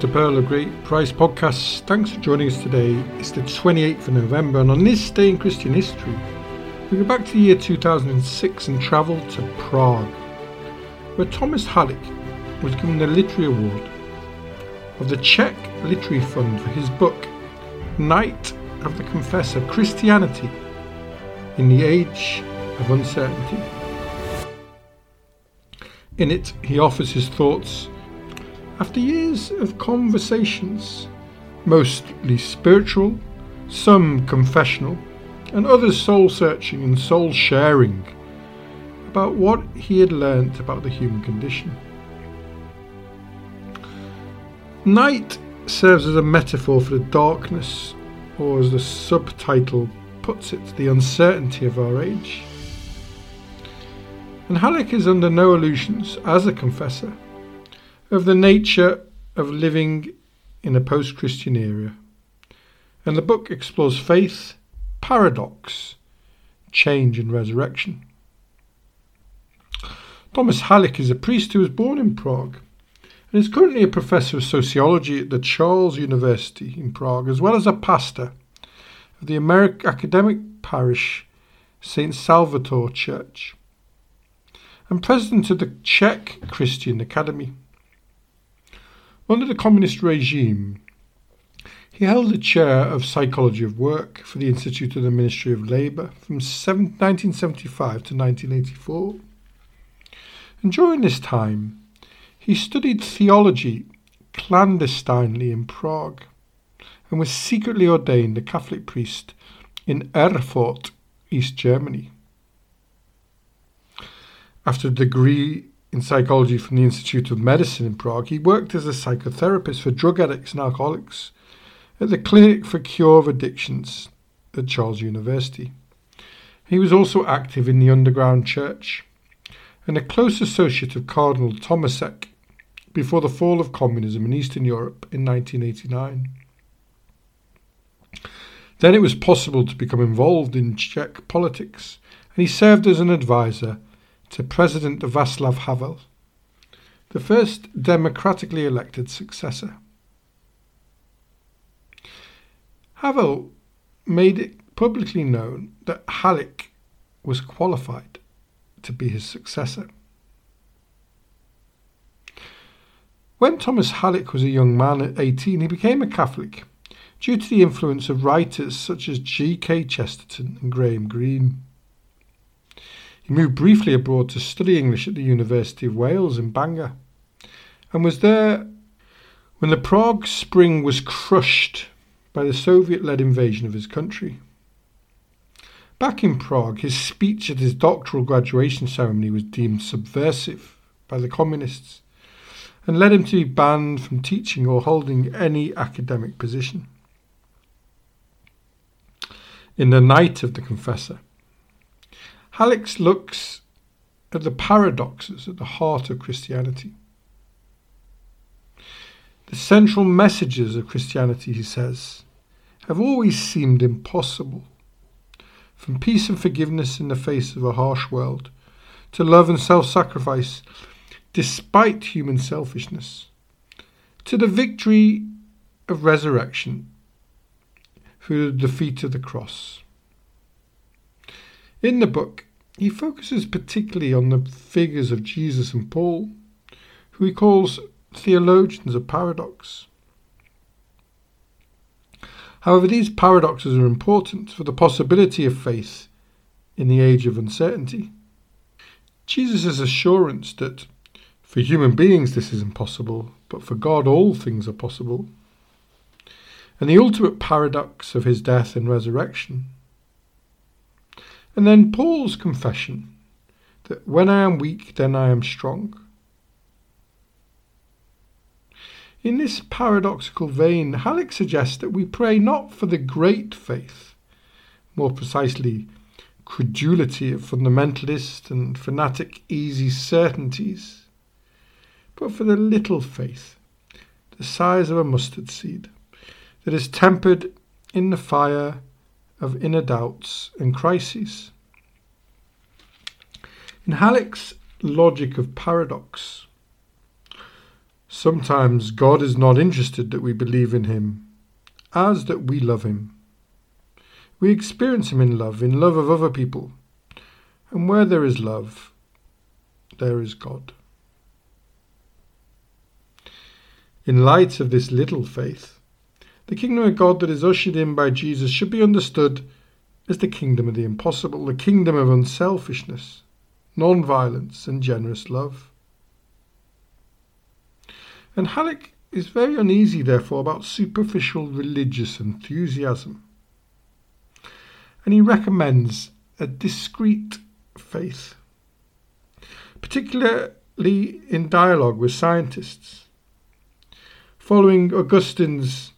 To Pearl of Great Price podcast. Thanks for joining us today. It's the 28th of November, and on this day in Christian history, we go back to the year 2006 and travel to Prague, where Thomas Halík was given the Literary Award of the Czech Literary Fund for his book, Night of the Confessor Christianity in the Age of Uncertainty. In it, he offers his thoughts after years of conversations, mostly spiritual, some confessional, and others soul searching and soul sharing about what he had learnt about the human condition. Night serves as a metaphor for the darkness, or as the subtitle puts it, the uncertainty of our age. And Halík is under no illusions as a confessor of the nature of living in a post Christian era. And the book explores faith, paradox, change, and resurrection. Thomas Halík is a priest who was born in Prague and is currently a professor of sociology at the Charles University in Prague, as well as a pastor of the American academic parish St. Salvator Church, and president of the Czech Christian Academy. Under the communist regime, he held the chair of psychology of work for the Institute of the Ministry of Labour from 1975 to 1984. And during this time, he studied theology clandestinely in Prague and was secretly ordained a Catholic priest in Erfurt, East Germany. After a degree in psychology from the Institute of Medicine in Prague, he worked as a psychotherapist for drug addicts and alcoholics at the Clinic for Cure of Addictions at Charles University. He was also active in the underground church and a close associate of Cardinal Tomasek before the fall of communism in Eastern Europe in 1989. Then it was possible to become involved in Czech politics, and he served as an advisor to President Václav Havel, the first democratically elected successor. Havel made it publicly known that Halík was qualified to be his successor. When Thomas Halík was a young man at 18, he became a Catholic due to the influence of writers such as G.K. Chesterton and Graham Greene. He moved briefly abroad to study English at the University of Wales in Bangor and was there when the Prague Spring was crushed by the Soviet led invasion of his country. Back in Prague, his speech at his doctoral graduation ceremony was deemed subversive by the communists and led him to be banned from teaching or holding any academic position. In the night of the confessor, Halík looks at the paradoxes at the heart of Christianity. The central messages of Christianity, he says, have always seemed impossible. From peace and forgiveness in the face of a harsh world, to love and self sacrifice despite human selfishness, to the victory of resurrection through the defeat of the cross. In the book, he focuses particularly on the figures of Jesus and Paul, who he calls theologians of paradox. However, these paradoxes are important for the possibility of faith in the age of uncertainty. Jesus' assurance that for human beings this is impossible, but for God all things are possible, and the ultimate paradox of his death and resurrection and then Paul's confession that when I am weak, then I am strong. In this paradoxical vein, Halík suggests that we pray not for the great faith, more precisely, credulity of fundamentalist and fanatic easy certainties, but for the little faith, the size of a mustard seed, that is tempered in the fire of inner doubts and crises. In Halík's logic of paradox, Sometimes God is not interested that we believe in Him, as that we love Him. We experience Him in love, in love of other people. And where there is love, there is God. In light of this little faith, the kingdom of God that is ushered in by Jesus should be understood as the kingdom of the impossible, the kingdom of unselfishness, non violence, and generous love. And Halík is very uneasy, therefore, about superficial religious enthusiasm. And he recommends a discreet faith, particularly in dialogue with scientists. Following Augustine's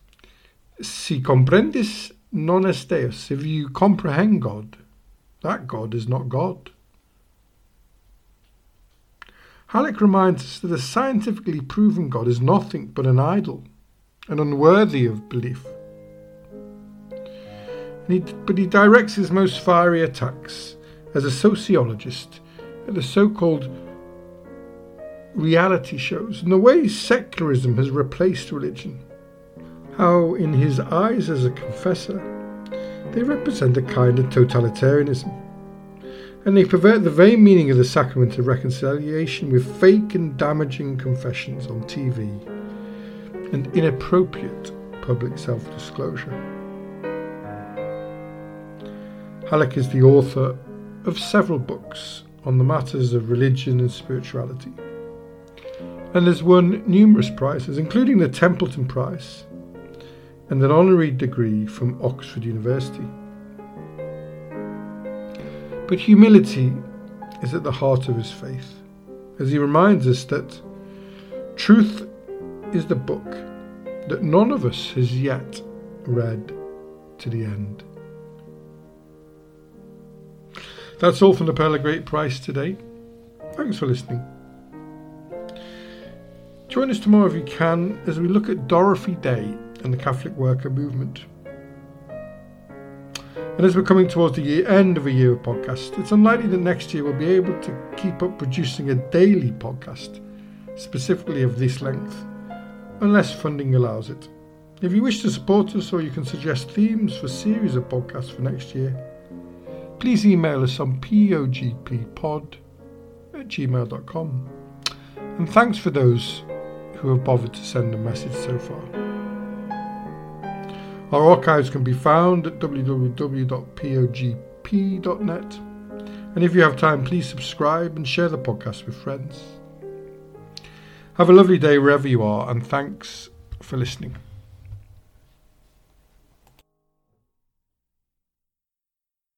Si comprendis non est Deus, if you comprehend God, that God is not God. Halík reminds us that a scientifically proven God is nothing but an idol and unworthy of belief. He, but he directs his most fiery attacks as a sociologist at the so called reality shows and the way secularism has replaced religion. How, in his eyes as a confessor, they represent a kind of totalitarianism and they pervert the very meaning of the sacrament of reconciliation with fake and damaging confessions on TV and inappropriate public self disclosure. Halík is the author of several books on the matters of religion and spirituality, and has won numerous prizes, including the Templeton Prize and an honorary degree from Oxford University. But humility is at the heart of his faith, as he reminds us that truth is the book that none of us has yet read to the end. That's all from the Pearl of Great Price today. Thanks for listening. Join us tomorrow if you can as we look at Dorothy Day and the Catholic worker movement. And as we're coming towards the year, end of a year of podcast, it's unlikely that next year we'll be able to keep up producing a daily podcast, specifically of this length, unless funding allows it. If you wish to support us or you can suggest themes for series of podcasts for next year, please email us on pogppod at gmail.com. And thanks for those who have bothered to send a message so far. Our archives can be found at www.pogp.net. And if you have time, please subscribe and share the podcast with friends. Have a lovely day wherever you are, and thanks for listening.